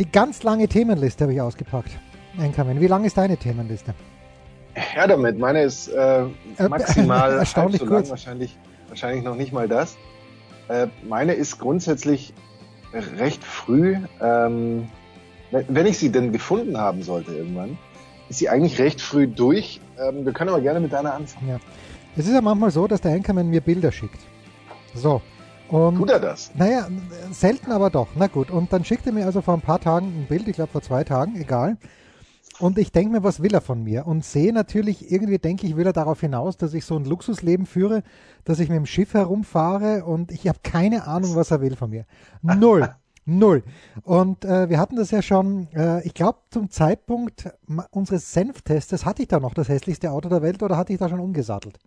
Die ganz lange Themenliste habe ich ausgepackt. Einkommen. Wie lang ist deine Themenliste? Ja, damit. Meine ist äh, maximal erstaunlich so kurz. lang, wahrscheinlich, wahrscheinlich noch nicht mal das. Äh, meine ist grundsätzlich recht früh, ähm, wenn ich sie denn gefunden haben sollte irgendwann, ist sie eigentlich recht früh durch. Ähm, wir können aber gerne mit deiner anfangen. Ja. Es ist ja manchmal so, dass der Anchorman mir Bilder schickt. So. Und, Tut er das? Naja, selten aber doch. Na gut. Und dann schickt er mir also vor ein paar Tagen ein Bild, ich glaube vor zwei Tagen, egal. Und ich denke mir, was will er von mir? Und sehe natürlich, irgendwie denke ich, will er darauf hinaus, dass ich so ein Luxusleben führe, dass ich mit dem Schiff herumfahre und ich habe keine Ahnung, was er will von mir. Null. Null. Und äh, wir hatten das ja schon, äh, ich glaube, zum Zeitpunkt unseres Senftestes hatte ich da noch das hässlichste Auto der Welt oder hatte ich da schon umgesattelt?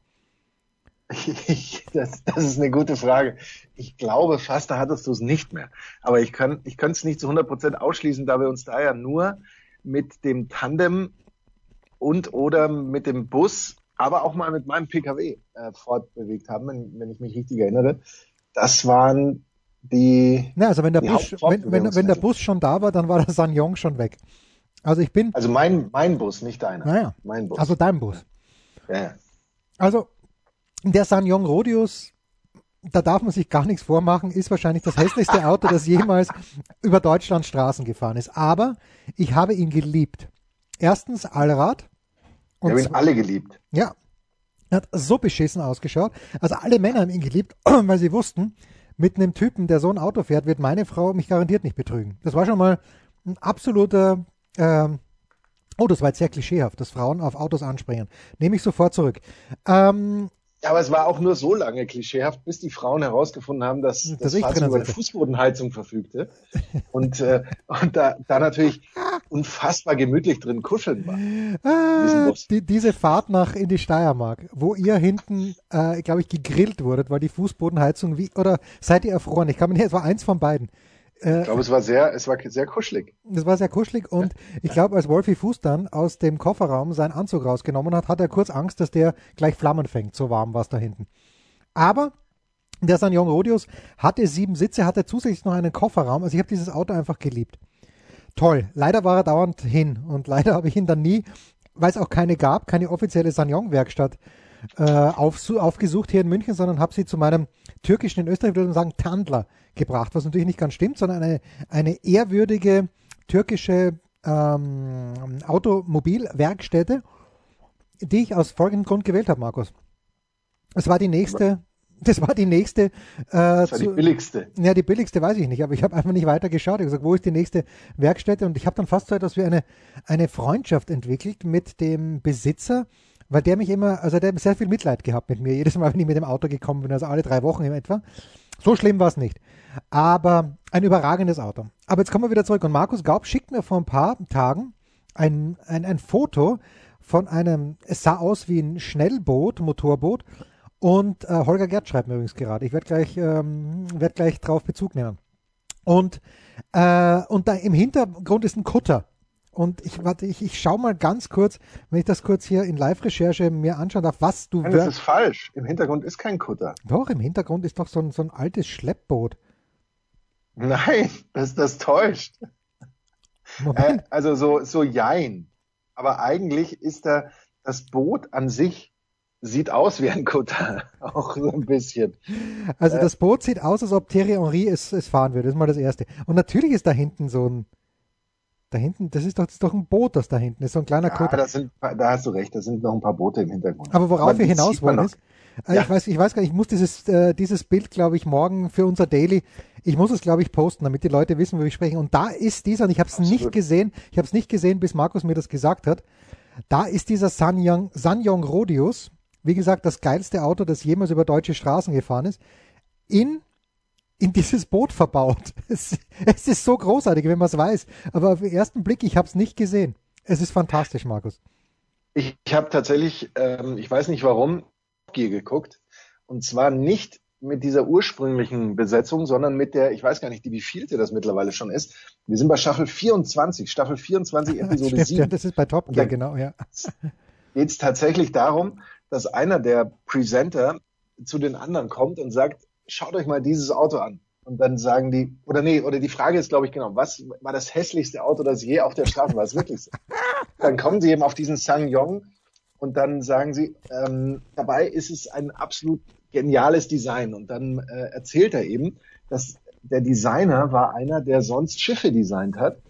Ich, das, das ist eine gute Frage. Ich glaube fast, da hattest du es nicht mehr. Aber ich kann ich kann es nicht zu 100% ausschließen, da wir uns da ja nur mit dem Tandem und oder mit dem Bus, aber auch mal mit meinem PKW äh, fortbewegt haben, wenn, wenn ich mich richtig erinnere. Das waren die, Na, also wenn der, Bus, wenn, wenn, wenn der Bus schon da war, dann war der Sanyong schon weg. Also ich bin, also mein, mein Bus, nicht deiner. naja, Mein Bus. also dein Bus. ja. Also der Sanyong Rodius, da darf man sich gar nichts vormachen, ist wahrscheinlich das hässlichste Auto, das jemals über Deutschlands Straßen gefahren ist. Aber ich habe ihn geliebt. Erstens Allrad. Wir haben Und ihn alle geliebt. ja, er hat so beschissen ausgeschaut. Also alle Männer haben ihn geliebt, weil sie wussten, mit einem Typen, der so ein Auto fährt, wird meine Frau mich garantiert nicht betrügen. Das war schon mal ein absoluter, ähm, oh, das war jetzt sehr klischeehaft, dass Frauen auf Autos anspringen. Nehme ich sofort zurück. Ähm, Ja, aber es war auch nur so lange klischeehaft, bis die Frauen herausgefunden haben, dass das ich Fahrzeug über eine. Fußbodenheizung verfügte und, äh, und da, da natürlich unfassbar gemütlich drin kuscheln war. Ah, die, diese Fahrt nach in die Steiermark, wo ihr hinten, äh, glaube ich, gegrillt wurdet, weil die Fußbodenheizung wie, oder seid ihr erfroren? Ich kann mir nicht, es war eins von beiden. Ich glaube, es war sehr, es war sehr kuschelig. Das war sehr kuschelig und ich glaube, als Wolfi Fuß dann aus dem Kofferraum seinen Anzug rausgenommen hat, hat er kurz Angst, dass der gleich Flammen fängt. So warm war es da hinten. Aber der Sanyong Rodius hatte sieben Sitze, hatte zusätzlich noch einen Kofferraum. Also ich habe dieses Auto einfach geliebt. Toll. Leider war er dauernd hin und leider habe ich ihn dann nie, weil es auch keine gab, keine offizielle Sanyong-Werkstatt äh, aufsu- aufgesucht hier in München, sondern habe sie zu meinem türkischen, in Österreich würde man sagen, Tandler gebracht, was natürlich nicht ganz stimmt, sondern eine, eine ehrwürdige türkische ähm, Automobilwerkstätte, die ich aus folgendem Grund gewählt habe, Markus. Es war die nächste, das war die nächste, äh, Das war die zu, billigste. ja, die billigste weiß ich nicht, aber ich habe einfach nicht weiter geschaut. Ich habe gesagt, wo ist die nächste Werkstätte? Und ich habe dann fast so etwas wie eine, eine Freundschaft entwickelt mit dem Besitzer, weil der mich immer, also der hat sehr viel Mitleid gehabt mit mir, jedes Mal, wenn ich mit dem Auto gekommen bin, also alle drei Wochen in etwa. So schlimm war es nicht. Aber ein überragendes Auto. Aber jetzt kommen wir wieder zurück. Und Markus Gaub schickt mir vor ein paar Tagen ein, ein, ein Foto von einem, es sah aus wie ein Schnellboot, Motorboot. Und äh, Holger Gerd schreibt mir übrigens gerade. Ich werde gleich, ähm, werd gleich drauf Bezug nehmen. Und, äh, und da im Hintergrund ist ein Kutter. Und ich warte, ich, ich schaue mal ganz kurz, wenn ich das kurz hier in Live-Recherche mir anschauen darf, was du Nein, das ist falsch. Im Hintergrund ist kein Kutter. Doch, im Hintergrund ist doch so ein, so ein altes Schleppboot. Nein, das, das täuscht. Äh, also so, so jein. Aber eigentlich ist da das Boot an sich sieht aus wie ein Kutter. Auch so ein bisschen. Also das Boot sieht aus, als ob Thierry Henry es, es fahren würde. Das ist mal das Erste. Und natürlich ist da hinten so ein, da hinten, das ist doch, das ist doch ein Boot, das da hinten ist, so ein kleiner Ja, Kutter. das sind, da hast du recht, da sind noch ein paar Boote im Hintergrund. Aber worauf wir die hinaus wollen ist, äh, Ja. ich weiß, ich weiß gar nicht, ich muss dieses, äh, dieses Bild, glaube ich, morgen für unser Daily, ich muss es, glaube ich, posten, damit die Leute wissen, wo wir sprechen. Und da ist dieser, und ich habe es nicht gesehen, ich habe es nicht gesehen, bis Markus mir das gesagt hat. Da ist dieser Sanyong, Sanyong Rodius, wie gesagt, das geilste Auto, das jemals über deutsche Straßen gefahren ist, in in dieses Boot verbaut. Es, es ist so großartig, wenn man es weiß. Aber auf den ersten Blick, ich habe es nicht gesehen. Es ist fantastisch, Markus. Ich, ich habe tatsächlich, ähm, ich weiß nicht warum, Gier geguckt. Und zwar nicht mit dieser ursprünglichen Besetzung, sondern mit der, ich weiß gar nicht, wie vielte das mittlerweile schon ist. Wir sind bei Staffel 24, Staffel 24, Episode Stimmt, 7. Ja, das ist bei Top Gear, genau, ja. Geht es tatsächlich darum, dass einer der Presenter zu den anderen kommt und sagt, schaut euch mal dieses Auto an. Und dann sagen die, oder nee, oder die Frage ist, glaube ich, genau, was war das hässlichste Auto, das je auf der Straße war? Es wirklich so. Dann kommen sie eben auf diesen Sang Yong und dann sagen sie, ähm, dabei ist es ein absolut geniales Design. Und dann äh, erzählt er eben, dass der Designer war einer, der sonst Schiffe designt hat.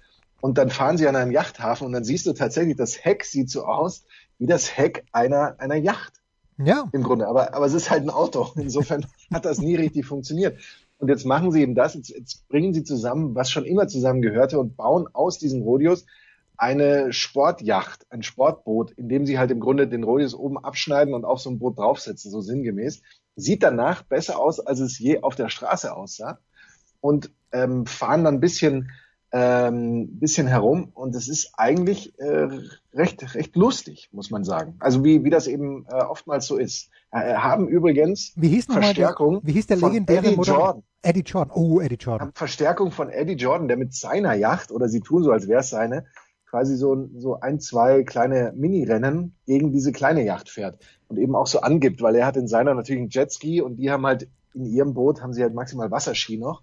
Und dann fahren sie an einem Yachthafen und dann siehst du tatsächlich, das Heck sieht so aus wie das Heck einer, einer Yacht. Ja. Im Grunde. Aber, aber es ist halt ein Auto. Insofern hat das nie richtig funktioniert. Und jetzt machen sie eben das, jetzt, jetzt bringen sie zusammen, was schon immer zusammengehörte und bauen aus diesen Rodios eine Sportjacht, ein Sportboot, in dem sie halt im Grunde den Rodius oben abschneiden und auf so ein Boot draufsetzen, so sinngemäß. Sieht danach besser aus, als es je auf der Straße aussah. Und ähm, fahren dann ein bisschen ähm, bisschen herum und es ist eigentlich äh, recht recht lustig, muss man sagen. Also wie wie das eben äh, oftmals so ist. Äh, haben übrigens wie hieß Verstärkung der, wie hieß der legendäre Eddie Motor Jordan. Eddie Jordan. Oh, Eddie Jordan. Verstärkung von Eddie Jordan, der mit seiner Yacht oder sie tun so, als wäre es seine, quasi so so ein zwei kleine Mini-Rennen gegen diese kleine Yacht fährt und eben auch so angibt, weil er hat in seiner natürlich einen Jetski und die haben halt in ihrem Boot haben sie halt maximal Wasserski noch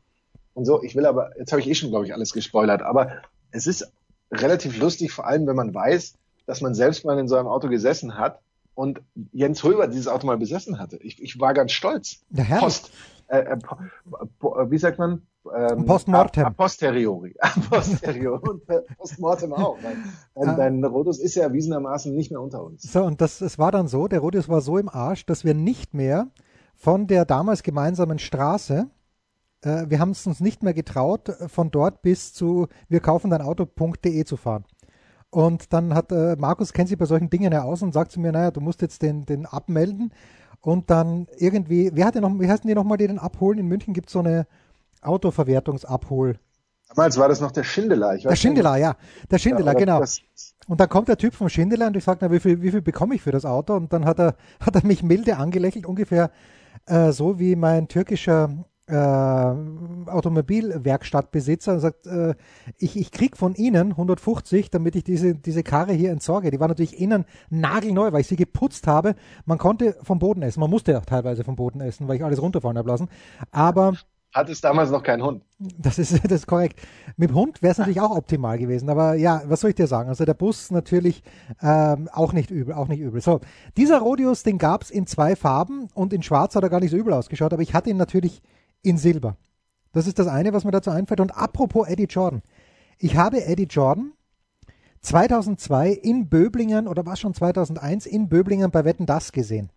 und so. Ich will aber, jetzt habe ich eh schon, glaube ich, alles gespoilert, aber es ist relativ lustig, vor allem wenn man weiß, dass man selbst mal in so einem Auto gesessen hat und Jens Hulber dieses Auto mal besessen hatte. Ich, ich war ganz stolz. Ja, Post, äh, äh, wie sagt man? Ähm, Postmortem. A, posteriori. posteriori. und postmortem auch. Dein, dein Rodus ist ja erwiesenermaßen nicht mehr unter uns. So, und das, es war dann so, der Rodus war so im Arsch, dass wir nicht mehr von der damals gemeinsamen Straße äh, wir haben es uns nicht mehr getraut, äh, von dort bis zu wir kaufen dein Auto.de zu fahren. Und dann hat äh, Markus kennt sich bei solchen Dingen ja aus und sagt zu mir, naja, du musst jetzt den, den abmelden. Und dann irgendwie, wer hatte noch, wie heißen die nochmal, die den abholen? In München gibt es so eine Autoverwertungsabhol. Damals war das noch der Schindeler. der Schindeler, ja. Der Schindeler, ja, genau. Und dann kommt der Typ vom Schindeler und ich sage, na, wie viel, wie viel bekomme ich für das Auto? Und dann hat er, hat er mich milde angelächelt, ungefähr äh, so wie mein türkischer äh, Automobilwerkstattbesitzer und sagt, äh, ich, ich krieg von Ihnen 150, damit ich diese, diese Karre hier entsorge. Die war natürlich innen nagelneu, weil ich sie geputzt habe. Man konnte vom Boden essen. Man musste ja teilweise vom Boden essen, weil ich alles runterfallen habe lassen. Aber hat es damals noch keinen Hund. Das ist, das ist korrekt. Mit Hund wäre es natürlich auch optimal gewesen. Aber ja, was soll ich dir sagen? Also der Bus natürlich ähm, auch nicht übel, auch nicht übel. So, dieser Rodius, den gab es in zwei Farben und in Schwarz hat er gar nicht so übel ausgeschaut, aber ich hatte ihn natürlich in Silber. Das ist das eine, was mir dazu einfällt. Und apropos Eddie Jordan. Ich habe Eddie Jordan 2002 in Böblingen oder war schon 2001 in Böblingen bei Wetten Das gesehen.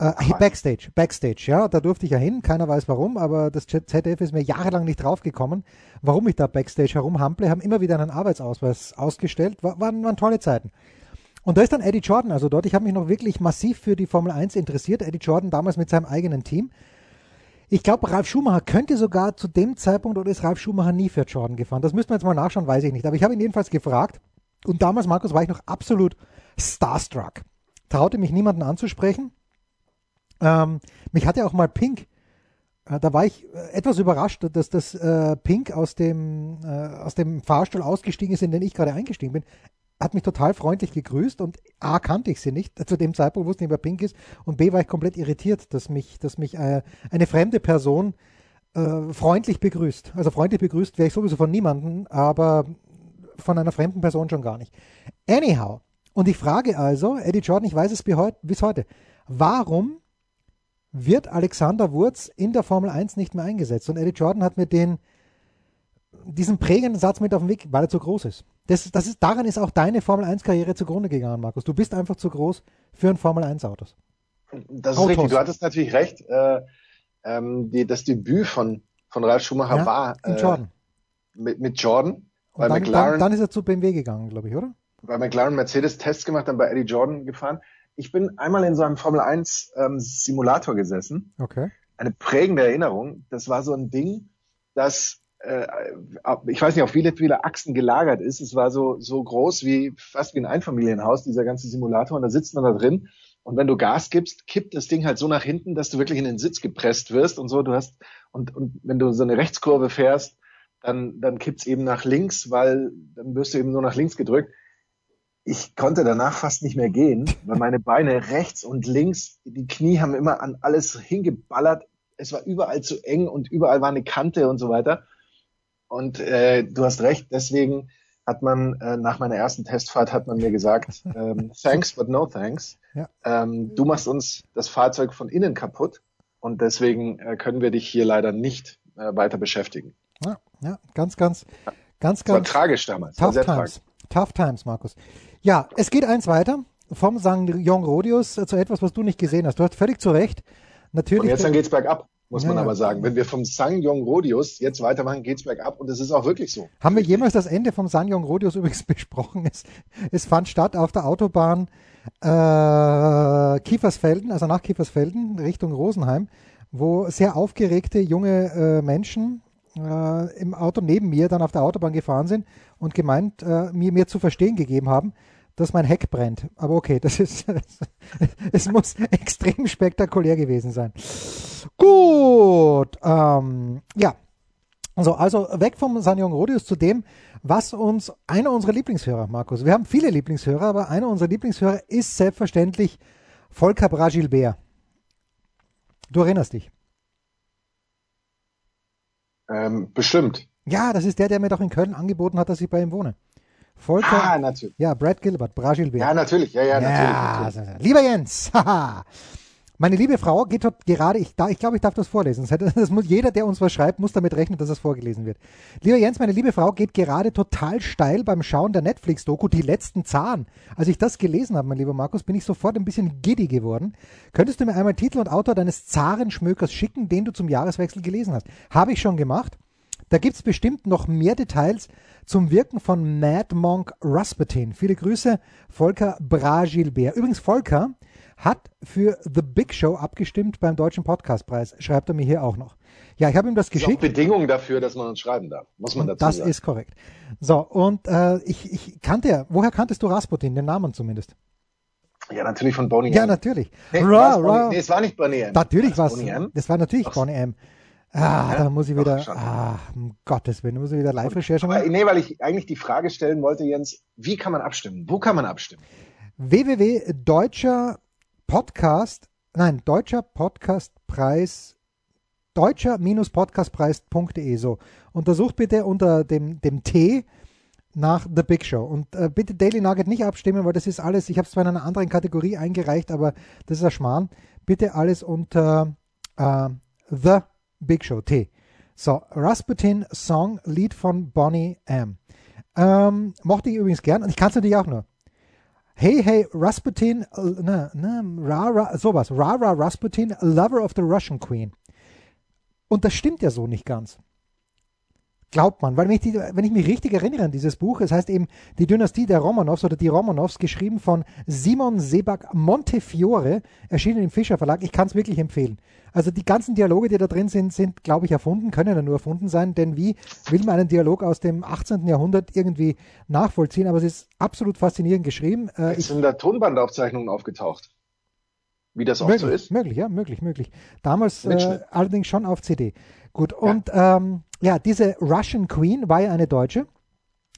Äh, Backstage, Backstage, ja, da durfte ich ja hin, keiner weiß warum, aber das ZDF ist mir jahrelang nicht draufgekommen, warum ich da Backstage herumhample, haben immer wieder einen Arbeitsausweis ausgestellt, war, waren, waren tolle Zeiten. Und da ist dann Eddie Jordan also dort, ich habe mich noch wirklich massiv für die Formel 1 interessiert, Eddie Jordan damals mit seinem eigenen Team, ich glaube, Ralf Schumacher könnte sogar zu dem Zeitpunkt oder ist Ralf Schumacher nie für Jordan gefahren. Das müssten wir jetzt mal nachschauen, weiß ich nicht. Aber ich habe ihn jedenfalls gefragt. Und damals, Markus, war ich noch absolut starstruck. Traute mich niemanden anzusprechen. Ähm, mich hatte auch mal Pink. Äh, da war ich äh, etwas überrascht, dass das äh, Pink aus dem, äh, aus dem Fahrstuhl ausgestiegen ist, in den ich gerade eingestiegen bin hat mich total freundlich gegrüßt und A kannte ich sie nicht, zu dem Zeitpunkt wusste ich wer Pink ist und B war ich komplett irritiert, dass mich, dass mich äh, eine fremde Person äh, freundlich begrüßt. Also freundlich begrüßt wäre ich sowieso von niemandem, aber von einer fremden Person schon gar nicht. Anyhow, und ich frage also, Eddie Jordan, ich weiß es bis heute warum wird Alexander Wurz in der Formel 1 nicht mehr eingesetzt? Und Eddie Jordan hat mir den diesen prägenden Satz mit auf den Weg, weil er zu groß ist. Das, das ist, daran ist auch deine Formel 1-Karriere zugrunde gegangen, Markus. Du bist einfach zu groß für ein Formel 1-Autos. Das ist Autos. richtig, du hattest natürlich recht. Äh, ähm, die, das Debüt von, von Ralf Schumacher ja, war äh, Jordan. Mit, mit Jordan. Bei dann, McLaren, dann, dann ist er zu BMW gegangen, glaube ich, oder? Bei McLaren Mercedes Tests gemacht, dann bei Eddie Jordan gefahren. Ich bin einmal in so einem Formel 1 ähm, Simulator gesessen. Okay. eine prägende Erinnerung. Das war so ein Ding, das ich weiß nicht, auf viele, viele Achsen gelagert ist. Es war so, so groß wie fast wie ein Einfamilienhaus, dieser ganze Simulator. Und da sitzt man da drin. Und wenn du Gas gibst, kippt das Ding halt so nach hinten, dass du wirklich in den Sitz gepresst wirst und so. Du hast, und, und wenn du so eine Rechtskurve fährst, dann, dann kippt's eben nach links, weil dann wirst du eben nur nach links gedrückt. Ich konnte danach fast nicht mehr gehen, weil meine Beine rechts und links, die Knie haben immer an alles hingeballert. Es war überall zu eng und überall war eine Kante und so weiter. Und äh, du hast recht, deswegen hat man äh, nach meiner ersten Testfahrt hat man mir gesagt, ähm, thanks but no thanks. Ja. Ähm, du machst uns das Fahrzeug von innen kaputt und deswegen äh, können wir dich hier leider nicht äh, weiter beschäftigen. Ja, ja, ganz, ganz, ganz, ganz. War tragisch damals. Tough Times. Tragisch. Tough Times, Markus. Ja, es geht eins weiter vom St. Jong Rodius zu etwas, was du nicht gesehen hast. Du hast völlig zu Recht. Natürlich. Und jetzt dann geht's bergab muss ja, man aber sagen. Wenn wir vom Sangyong Rodius jetzt weitermachen, geht's bergab und es ist auch wirklich so. Haben wir jemals das Ende vom Sangyong Rodius übrigens besprochen? Es, es fand statt auf der Autobahn äh, Kiefersfelden, also nach Kiefersfelden Richtung Rosenheim, wo sehr aufgeregte junge äh, Menschen äh, im Auto neben mir dann auf der Autobahn gefahren sind und gemeint, äh, mir, mir zu verstehen gegeben haben, dass mein Heck brennt. Aber okay, das ist, es muss extrem spektakulär gewesen sein. Gut, ähm, ja. So, also weg vom Sanjong Rodius zu dem, was uns einer unserer Lieblingshörer, Markus. Wir haben viele Lieblingshörer, aber einer unserer Lieblingshörer ist selbstverständlich Volker Bragilbert. Du erinnerst dich? Ähm, bestimmt. Ja, das ist der, der mir doch in Köln angeboten hat, dass ich bei ihm wohne. Volker. Ah, natürlich. Ja, Brad Gilbert, Bragilbert. Ja, natürlich. Ja, ja, natürlich. Ja, natürlich. Lieber Jens, haha. Meine liebe Frau geht gerade, ich, da, ich glaube, ich darf das vorlesen. Das muss, jeder, der uns was schreibt, muss damit rechnen, dass das vorgelesen wird. Lieber Jens, meine liebe Frau geht gerade total steil beim Schauen der Netflix-Doku Die letzten Zahn. Als ich das gelesen habe, mein lieber Markus, bin ich sofort ein bisschen giddy geworden. Könntest du mir einmal Titel und Autor deines Zarenschmökers schicken, den du zum Jahreswechsel gelesen hast? Habe ich schon gemacht. Da gibt's bestimmt noch mehr Details zum Wirken von Mad Monk Rasputin. Viele Grüße, Volker Bragilbert. Übrigens, Volker hat für The Big Show abgestimmt beim Deutschen Podcastpreis. Schreibt er mir hier auch noch. Ja, ich habe ihm das geschickt. Das ist Bedingung dafür, dass man uns schreiben darf, muss man dazu das sagen. Das ist korrekt. So, und äh, ich, ich kannte ja, woher kanntest du Rasputin, den Namen zumindest? Ja, natürlich von Bonnie Ja, natürlich. Nee, ra, ra. nee, es war nicht Bonnie M. Natürlich war es. Das war natürlich Ach, Bonnie M. Ah, ja, da muss ich wieder, ah, um Gottes Willen, muss ich wieder Live-Recherche machen. Nee, weil ich eigentlich die Frage stellen wollte, Jens, wie kann man abstimmen? Wo kann man abstimmen? www.deutscher Podcast, nein, deutscher Podcastpreis, deutscher-podcastpreis.de, so. Untersucht bitte unter dem, dem T nach The Big Show. Und äh, bitte Daily Nugget nicht abstimmen, weil das ist alles, ich habe es zwar in einer anderen Kategorie eingereicht, aber das ist ein Schmarrn. Bitte alles unter äh, The Big Show, T. So, Rasputin Song, Lied von Bonnie M. Ähm, mochte ich übrigens gern und ich kann es natürlich auch nur. Hey, hey, Rasputin, na, na, ra, ra, sowas, Rara Rasputin, Lover of the Russian Queen. Und das stimmt ja so nicht ganz. Glaubt man, weil wenn ich, die, wenn ich mich richtig erinnere an dieses Buch, es heißt eben Die Dynastie der Romanows oder die Romanows, geschrieben von Simon Sebag Montefiore, erschienen im Fischer Verlag. Ich kann es wirklich empfehlen. Also die ganzen Dialoge, die da drin sind, sind, glaube ich, erfunden, können ja nur erfunden sein, denn wie will man einen Dialog aus dem 18. Jahrhundert irgendwie nachvollziehen? Aber es ist absolut faszinierend geschrieben. Äh, es sind da Tonbandaufzeichnungen aufgetaucht. Wie das auch möglich, so ist. Möglich, ja, möglich, möglich. Damals äh, allerdings schon auf CD. Gut, und ja. Ähm, ja, diese Russian Queen war ja eine Deutsche,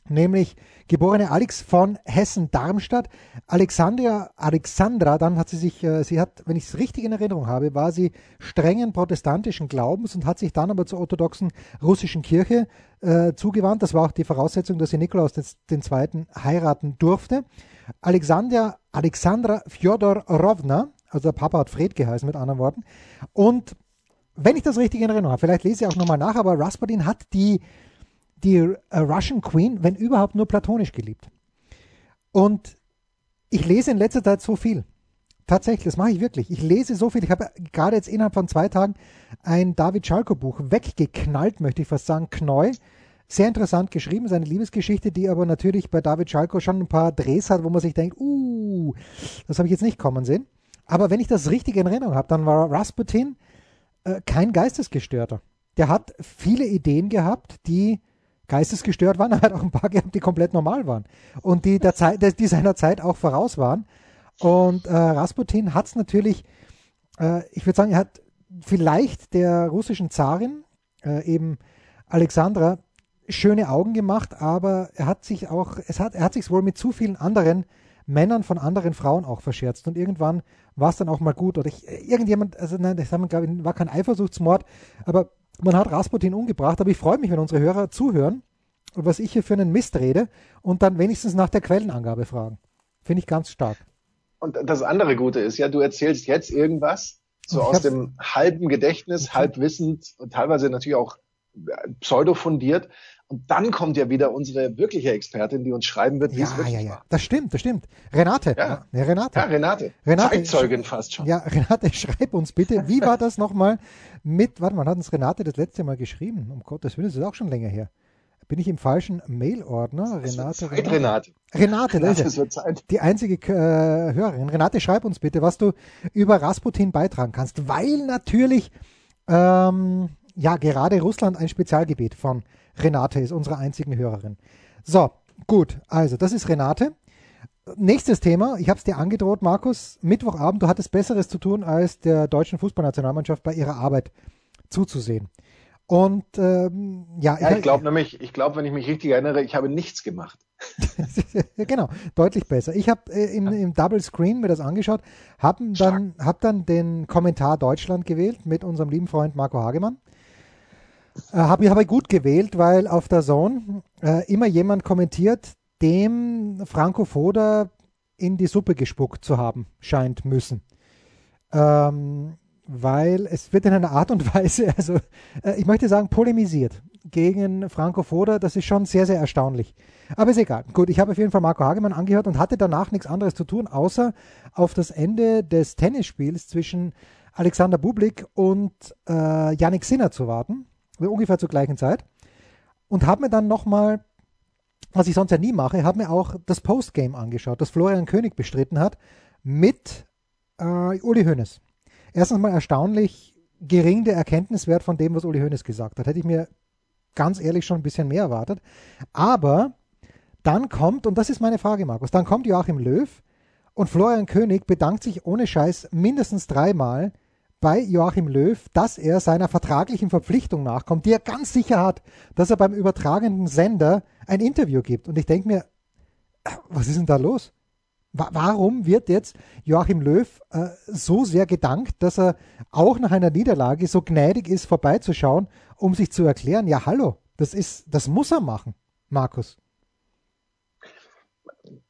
nämlich geborene Alex von Hessen-Darmstadt. Alexandra, Alexandra, dann hat sie sich, äh, sie hat, wenn ich es richtig in Erinnerung habe, war sie strengen protestantischen Glaubens und hat sich dann aber zur orthodoxen russischen Kirche äh, zugewandt. Das war auch die Voraussetzung, dass sie Nikolaus den Zweiten heiraten durfte. Alexandra, Alexandra Fjodorovna, also der Papa hat Fred geheißen mit anderen Worten, und wenn ich das richtig in Erinnerung habe, vielleicht lese ich auch nochmal nach, aber Rasputin hat die, die uh, Russian Queen, wenn überhaupt, nur platonisch geliebt. Und ich lese in letzter Zeit so viel. Tatsächlich, das mache ich wirklich. Ich lese so viel. Ich habe gerade jetzt innerhalb von zwei Tagen ein David Schalko Buch weggeknallt, möchte ich fast sagen, Kneu. Sehr interessant geschrieben, seine Liebesgeschichte, die aber natürlich bei David Schalko schon ein paar Drehs hat, wo man sich denkt, uh, das habe ich jetzt nicht kommen sehen. Aber wenn ich das richtig in Erinnerung habe, dann war Rasputin äh, kein Geistesgestörter. Der hat viele Ideen gehabt, die geistesgestört waren, er hat auch ein paar gehabt, die komplett normal waren und die, der Zeit, die seiner Zeit auch voraus waren. Und äh, Rasputin hat es natürlich, äh, ich würde sagen, er hat vielleicht der russischen Zarin, äh, eben Alexandra, schöne Augen gemacht, aber er hat sich auch, es hat, er hat sich wohl mit zu vielen anderen Männern von anderen Frauen auch verscherzt. Und irgendwann war es dann auch mal gut. Oder ich, irgendjemand, also nein, das war kein Eifersuchtsmord, aber man hat Rasputin umgebracht. Aber ich freue mich, wenn unsere Hörer zuhören, was ich hier für einen Mist rede und dann wenigstens nach der Quellenangabe fragen. Finde ich ganz stark. Und das andere Gute ist ja, du erzählst jetzt irgendwas, so aus dem halben Gedächtnis, halb wissend und teilweise natürlich auch pseudo fundiert. Und dann kommt ja wieder unsere wirkliche Expertin, die uns schreiben wird, wie ja, es wirklich ja, ja. war. Das stimmt, das stimmt. Renate. Ja, ja Renate. Ja, Renate. Renate. Zeitzeugin fast schon. Ja, Renate, schreib uns bitte, wie war das nochmal mit, warte mal, hat uns Renate das letzte Mal geschrieben? Um Gottes Willen, das ist auch schon länger her. Bin ich im falschen Mailordner? Renate. Zeit, Renate. Renate. Renate, Renate das ist ja die einzige äh, Hörerin. Renate, schreib uns bitte, was du über Rasputin beitragen kannst, weil natürlich ähm, ja gerade Russland ein Spezialgebiet von Renate ist, unsere einzigen Hörerin. So, gut, also das ist Renate. Nächstes Thema, ich habe es dir angedroht, Markus, Mittwochabend, du hattest Besseres zu tun, als der deutschen Fußballnationalmannschaft bei ihrer Arbeit zuzusehen. Und ähm, ja, ja, ich, ich glaube nämlich, ich glaube, wenn ich mich richtig erinnere, ich habe nichts gemacht. genau, deutlich besser. Ich habe äh, im, im, Double Screen mir das angeschaut, habe dann, hab dann den Kommentar Deutschland gewählt mit unserem lieben Freund Marco Hagemann. Äh, habe ich aber gut gewählt, weil auf der Zone äh, immer jemand kommentiert, dem Franco Foda in die Suppe gespuckt zu haben scheint müssen. Ähm, weil es wird in einer Art und Weise, also äh, ich möchte sagen, polemisiert gegen Franco Foda. Das ist schon sehr, sehr erstaunlich. Aber ist egal. Gut, ich habe auf jeden Fall Marco Hagemann angehört und hatte danach nichts anderes zu tun, außer auf das Ende des Tennisspiels zwischen Alexander Bublik und äh, Yannick Sinner zu warten. Ungefähr zur gleichen Zeit. Und habe mir dann nochmal, was ich sonst ja nie mache, habe mir auch das Postgame angeschaut, das Florian König bestritten hat mit äh, Uli Hoeneß erstens mal erstaunlich gering der Erkenntniswert von dem, was Uli Hoeneß gesagt hat. Hätte ich mir ganz ehrlich schon ein bisschen mehr erwartet. Aber dann kommt, und das ist meine Frage, Markus, dann kommt Joachim Löw und Florian König bedankt sich ohne Scheiß mindestens dreimal bei Joachim Löw, dass er seiner vertraglichen Verpflichtung nachkommt, die er ganz sicher hat, dass er beim übertragenden Sender ein Interview gibt. Und ich denke mir, was ist denn da los? Warum wird jetzt Joachim Löw äh, so sehr gedankt, dass er auch nach einer Niederlage so gnädig ist, vorbeizuschauen, um sich zu erklären, ja hallo, das ist, das muss er machen, Markus.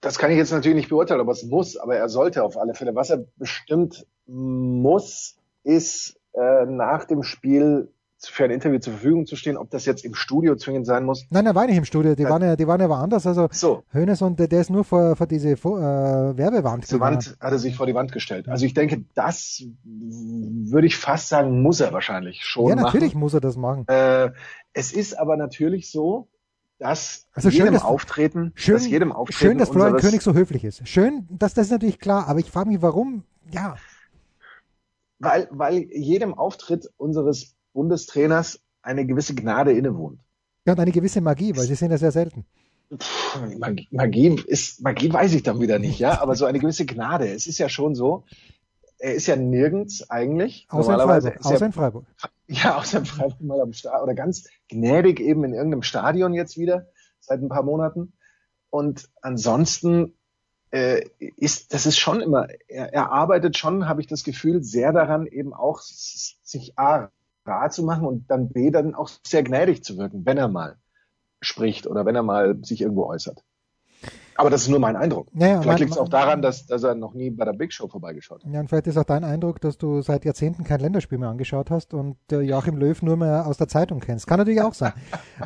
Das kann ich jetzt natürlich nicht beurteilen, aber es muss, aber er sollte auf alle Fälle. Was er bestimmt muss, ist äh, nach dem Spiel für ein Interview zur Verfügung zu stehen, ob das jetzt im Studio zwingend sein muss. Nein, er war nicht im Studio, die, ja. waren, ja, die waren ja woanders. Also so. Hönes und der, ist nur vor, vor diese vor, äh, Werbewand. Zur Wand hat er sich vor die Wand gestellt. Also ich denke, das würde ich fast sagen, muss er wahrscheinlich schon machen. Ja, natürlich muss er das machen. Äh, es ist aber natürlich so, dass also jedem schön, dass, Auftreten, schön, dass jedem Auftreten schön, dass Florian König so höflich ist. Schön, dass das ist natürlich klar, aber ich frage mich, warum, ja. Weil, weil jedem Auftritt unseres Bundestrainers eine gewisse Gnade innewohnt. Ja, und eine gewisse Magie, weil sie sind ja sehr selten. Magie, Magie ist, Magie weiß ich dann wieder nicht, ja, aber so eine gewisse Gnade. Es ist ja schon so, er ist ja nirgends eigentlich. Außer in Freiburg. Außer in Freiburg. Ja, außer in Freiburg mal am Start oder ganz gnädig eben in irgendeinem Stadion jetzt wieder, seit ein paar Monaten. Und ansonsten äh, ist, das ist schon immer, er, er arbeitet schon, habe ich das Gefühl, sehr daran, eben auch sich A, rar zu machen und dann B, dann auch sehr gnädig zu wirken, wenn er mal spricht oder wenn er mal sich irgendwo äußert. Aber das ist nur mein Eindruck. Ja, vielleicht liegt es auch daran, dass, dass er noch nie bei der Big Show vorbeigeschaut hat. Ja, und vielleicht ist auch dein Eindruck, dass du seit Jahrzehnten kein Länderspiel mehr angeschaut hast und äh, Joachim Löw nur mehr aus der Zeitung kennst. Kann natürlich auch sein.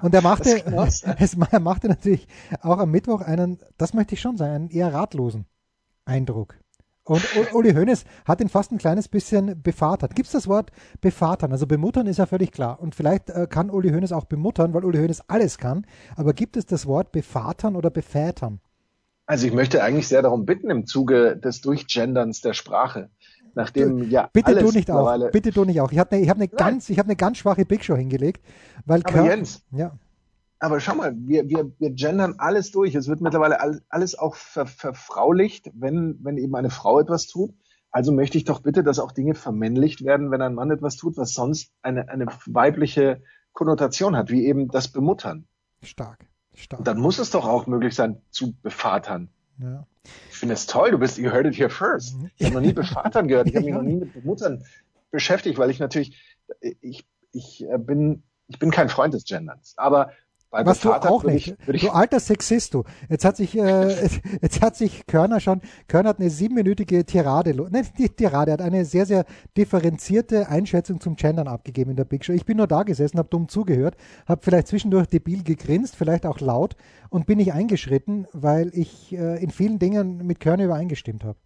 Und er machte, es, er machte natürlich auch am Mittwoch einen, das möchte ich schon sagen, einen eher ratlosen Eindruck. Und Uli Hoeneß hat ihn fast ein kleines bisschen bevatert. Gibt es das Wort bevatern? Also bemuttern ist ja völlig klar. Und vielleicht äh, kann Uli Hoeneß auch bemuttern, weil Uli Hoeneß alles kann. Aber gibt es das Wort bevatern oder bevätern? Also ich möchte eigentlich sehr darum bitten, im Zuge des Durchgenderns der Sprache, nachdem ja bitte alles du nicht auch, bitte du nicht auch. Ich habe eine, ich habe eine ganz, ich habe eine ganz schwache Big Show hingelegt, weil Aber Kör- Jens, ja, aber schau mal, wir, wir, wir gendern alles durch. Es wird mittlerweile all- alles auch ver, verfraulicht, wenn, wenn eben eine Frau etwas tut. Also möchte ich doch bitte, dass auch Dinge vermännlicht werden, wenn ein Mann etwas tut, was sonst eine, eine weibliche Konnotation hat, wie eben das Bemuttern. stark, stark. Und dann muss es doch auch möglich sein, zu bevatern. ja. Ich finde es toll, du bist, you heard it here first. Ich habe noch nie bevatern gehört, ich habe mich noch nie mit Bemuttern beschäftigt, weil ich natürlich, ich, ich äh, bin, ich bin kein Freund des Genderns. Aber bei Was du auch nicht. Ich, ich, du alter Sexist, du. Jetzt hat sich, äh, jetzt hat sich Körner schon, Körner hat eine siebenminütige Tirade, nein, nicht Tirade, hat eine sehr, sehr differenzierte Einschätzung zum Gendern abgegeben in der Big Show. Ich bin nur da gesessen, habe dumm zugehört, habe vielleicht zwischendurch debil gegrinst, vielleicht auch laut und bin nicht eingeschritten, weil ich äh, in vielen Dingen mit Körner übereingestimmt habe.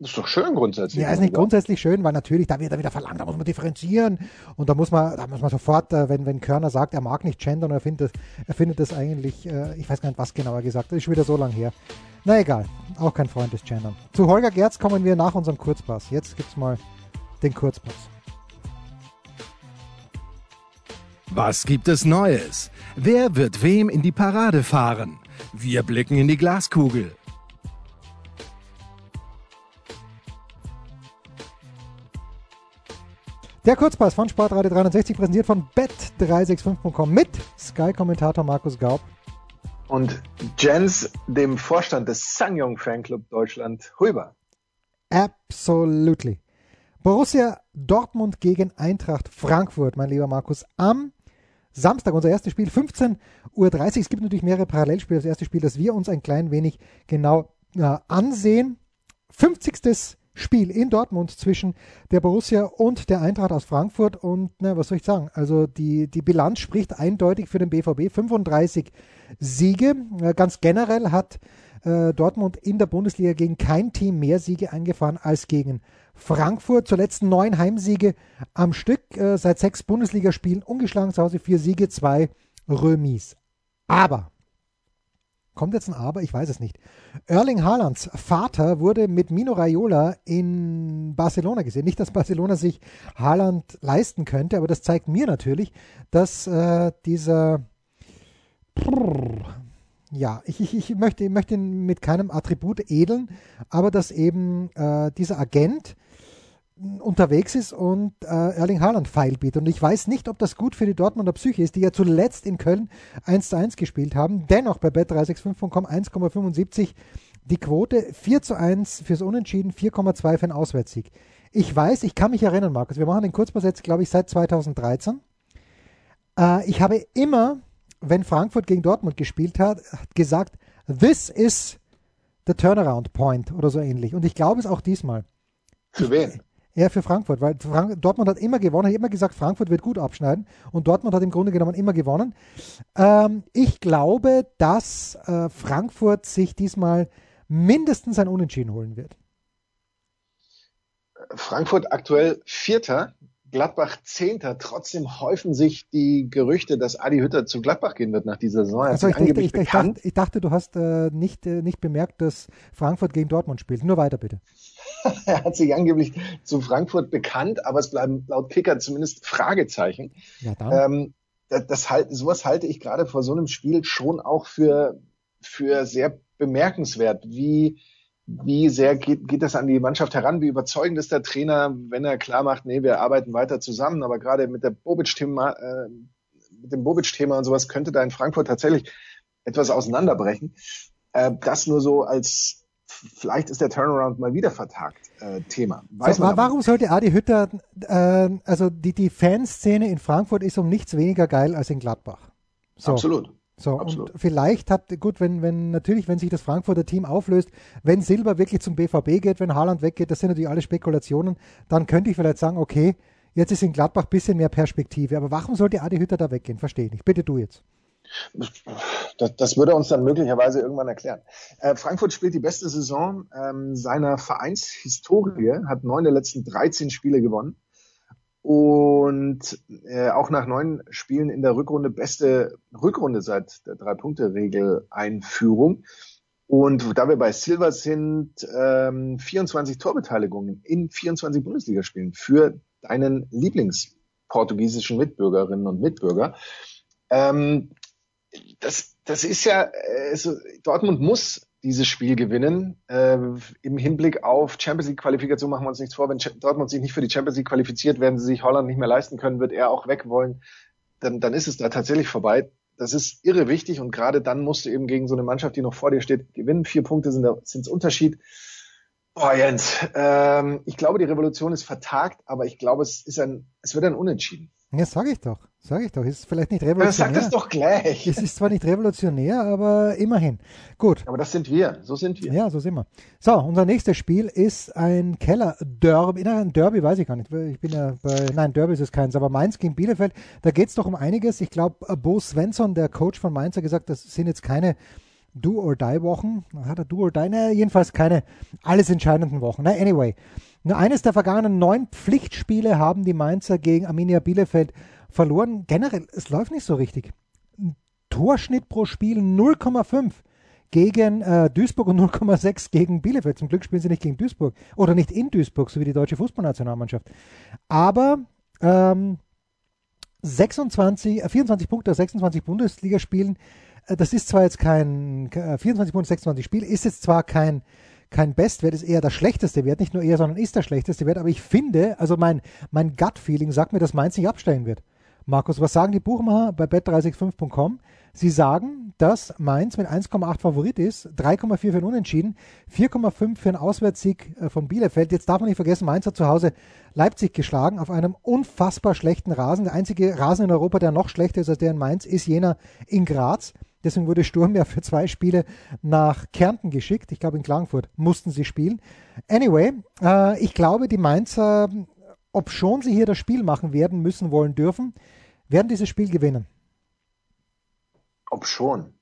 Das ist doch schön grundsätzlich. Ja, ist nicht oder? grundsätzlich schön, weil natürlich, da wird er wieder verlangt, da muss man differenzieren und da muss man, da muss man sofort, äh, wenn, wenn Körner sagt, er mag nicht gendern, er findet, er findet das eigentlich, äh, ich weiß gar nicht, was genau er gesagt hat, das ist schon wieder so lang her. Na egal, auch kein Freund des Gendern. Zu Holger Gerz kommen wir nach unserem Kurzpass. Jetzt gibt's mal den Kurzpass. Was gibt es Neues? Wer wird wem in die Parade fahren? Wir blicken in die Glaskugel. Der Kurzpass von Sportradio 360 präsentiert von bet365.com mit Sky-Kommentator Markus Gaub. Und Jens, dem Vorstand des Sangyong Fanclub Deutschland, Huber. Absolutely. Borussia Dortmund gegen Eintracht Frankfurt, mein lieber Markus, am Samstag, unser erstes Spiel, 15.30 Uhr. Es gibt natürlich mehrere Parallelspiele. Das erste Spiel, das wir uns ein klein wenig genau äh, ansehen. 50. Spiel in Dortmund zwischen der Borussia und der Eintracht aus Frankfurt. Und na, was soll ich sagen? Also die, die Bilanz spricht eindeutig für den BVB. 35 Siege. Äh, Ganz generell hat äh, Dortmund in der Bundesliga gegen kein Team mehr Siege eingefahren als gegen Frankfurt. Zuletzt neun Heimsiege am Stück. Äh, seit sechs Bundesligaspielen ungeschlagen zu Hause. Vier Siege, zwei Remis. Aber Kommt jetzt ein Aber? Ich weiß es nicht. Erling Haalands Vater wurde mit Mino Raiola in Barcelona gesehen. Nicht, dass Barcelona sich Haaland leisten könnte, aber das zeigt mir natürlich, dass äh, dieser ja, ich, ich, ich möchte, ich möchte ihn mit keinem Attribut edeln, aber dass eben äh, dieser Agent unterwegs ist und äh, Erling Haaland Pfeil bietet. Und ich weiß nicht, ob das gut für die Dortmunder Psyche ist, die ja zuletzt in Köln 1 zu 1 gespielt haben. Dennoch bei bet365.com 1,75 die Quote, 4 zu 1 fürs Unentschieden, 4,2 für einen Auswärtssieg. Ich weiß, ich kann mich erinnern, Markus, wir machen den Kurzpass jetzt, glaube ich, seit 2013. Äh, ich habe immer, wenn Frankfurt gegen Dortmund gespielt hat, gesagt, this is the turnaround point oder so ähnlich. Und ich glaube es auch diesmal. Für wen? Ja, für Frankfurt, weil Frank Dortmund hat immer gewonnen, hat immer gesagt, Frankfurt wird gut abschneiden und Dortmund hat im Grunde genommen immer gewonnen. Ähm, ich glaube, dass äh, Frankfurt sich diesmal mindestens ein Unentschieden holen wird. Frankfurt aktuell Vierter, Gladbach Zehnter. Trotzdem häufen sich die Gerüchte, dass Adi Hütter zu Gladbach gehen wird nach dieser Saison. Also ich, dachte, ich, ich, dachte, ich dachte, du hast äh, nicht, äh, nicht bemerkt, dass Frankfurt gegen Dortmund spielt. Nur weiter bitte. er hat sich angeblich zu Frankfurt bekannt, aber es bleiben laut Kicker zumindest Fragezeichen. Ja. Ähm, das, das halt, sowas halte ich gerade vor so einem Spiel schon auch für, für sehr bemerkenswert. Wie, wie sehr geht, geht das an die Mannschaft heran? Wie überzeugend ist der Trainer, wenn er klar macht, nee, wir arbeiten weiter zusammen, aber gerade mit der Bobic-Thema, äh, mit dem Bobic-Thema und sowas könnte da in Frankfurt tatsächlich etwas auseinanderbrechen. Äh, das nur so als vielleicht ist der Turnaround mal wieder vertagt äh, Thema. Weiß so, man warum sollte Adi Hütter, äh, also die, die Fanszene in Frankfurt ist um nichts weniger geil als in Gladbach. So. Absolut. So, Absolut. und vielleicht hat, gut, wenn, wenn, natürlich, wenn sich das Frankfurter Team auflöst, wenn Silber wirklich zum BVB geht, wenn Haaland weggeht, das sind natürlich alle Spekulationen, dann könnte ich vielleicht sagen, okay, jetzt ist in Gladbach ein bisschen mehr Perspektive. Aber warum sollte Adi Hütter da weggehen? Verstehe ich nicht. Bitte du jetzt. Das, das würde uns dann möglicherweise irgendwann erklären. Äh, Frankfurt spielt die beste Saison ähm, seiner Vereinshistorie, hat neun der letzten 13 Spiele gewonnen und äh, auch nach neun Spielen in der Rückrunde beste Rückrunde seit der Drei-Punkte-Regel-Einführung. Und da wir bei Silver sind, ähm, 24 Torbeteiligungen in 24 Bundesligaspielen für deinen Lieblingsportugiesischen Mitbürgerinnen und Mitbürger. Ähm, das, das ist ja, also Dortmund muss dieses Spiel gewinnen. Äh, Im Hinblick auf Champions League Qualifikation machen wir uns nichts vor. Wenn Dortmund sich nicht für die Champions League qualifiziert, werden sie sich Holland nicht mehr leisten können, wird er auch weg wollen. Dann, dann ist es da tatsächlich vorbei. Das ist irre wichtig und gerade dann musst du eben gegen so eine Mannschaft, die noch vor dir steht, gewinnen. Vier Punkte sind sind Unterschied. Boah, Jens, ähm, ich glaube, die Revolution ist vertagt, aber ich glaube, es ist ein, es wird ein Unentschieden. Ja, sage ich doch. Sage ich doch. Ist vielleicht nicht revolutionär. Ja, sag das doch gleich. Es ist zwar nicht revolutionär, aber immerhin. Gut. Aber das sind wir. So sind wir. Ja, so sind wir. So, unser nächstes Spiel ist ein Keller-Derby. Nein, ein Derby weiß ich gar nicht. Ich bin ja bei, nein, Derby ist es keins, aber Mainz gegen Bielefeld. Da geht es doch um einiges. Ich glaube, Bo Svensson, der Coach von Mainz, hat gesagt, das sind jetzt keine Do-or-Die-Wochen. Hat er Do-or-Die? Ne, jedenfalls keine alles entscheidenden Wochen. Na, anyway. Nur eines der vergangenen neun Pflichtspiele haben die Mainzer gegen Arminia Bielefeld verloren. Generell, es läuft nicht so richtig. Torschnitt pro Spiel 0,5 gegen äh, Duisburg und 0,6 gegen Bielefeld. Zum Glück spielen sie nicht gegen Duisburg oder nicht in Duisburg, so wie die deutsche Fußballnationalmannschaft. Aber ähm, 26, äh, 24 Punkte aus 26 Bundesligaspielen, äh, das ist zwar jetzt kein äh, 24 Punkte, 26 Spiele, ist jetzt zwar kein kein Bestwert, ist eher das schlechteste Wert, nicht nur eher, sondern ist der schlechteste Wert, aber ich finde, also mein, mein Gut-Feeling sagt mir, dass Mainz nicht abstellen wird. Markus, was sagen die Buchmacher bei bet365.com? Sie sagen, dass Mainz mit 1,8 Favorit ist, 3,4 für ein Unentschieden, 4,5 für einen Auswärtssieg äh, von Bielefeld. Jetzt darf man nicht vergessen, Mainz hat zu Hause Leipzig geschlagen auf einem unfassbar schlechten Rasen. Der einzige Rasen in Europa, der noch schlechter ist als der in Mainz, ist jener in Graz. Deswegen wurde Sturm ja für zwei Spiele nach Kärnten geschickt. Ich glaube, in Klagenfurt mussten sie spielen. Anyway, äh, ich glaube, die Mainzer, ob schon sie hier das Spiel machen werden, müssen, wollen, dürfen, werden dieses Spiel gewinnen. Ob schon.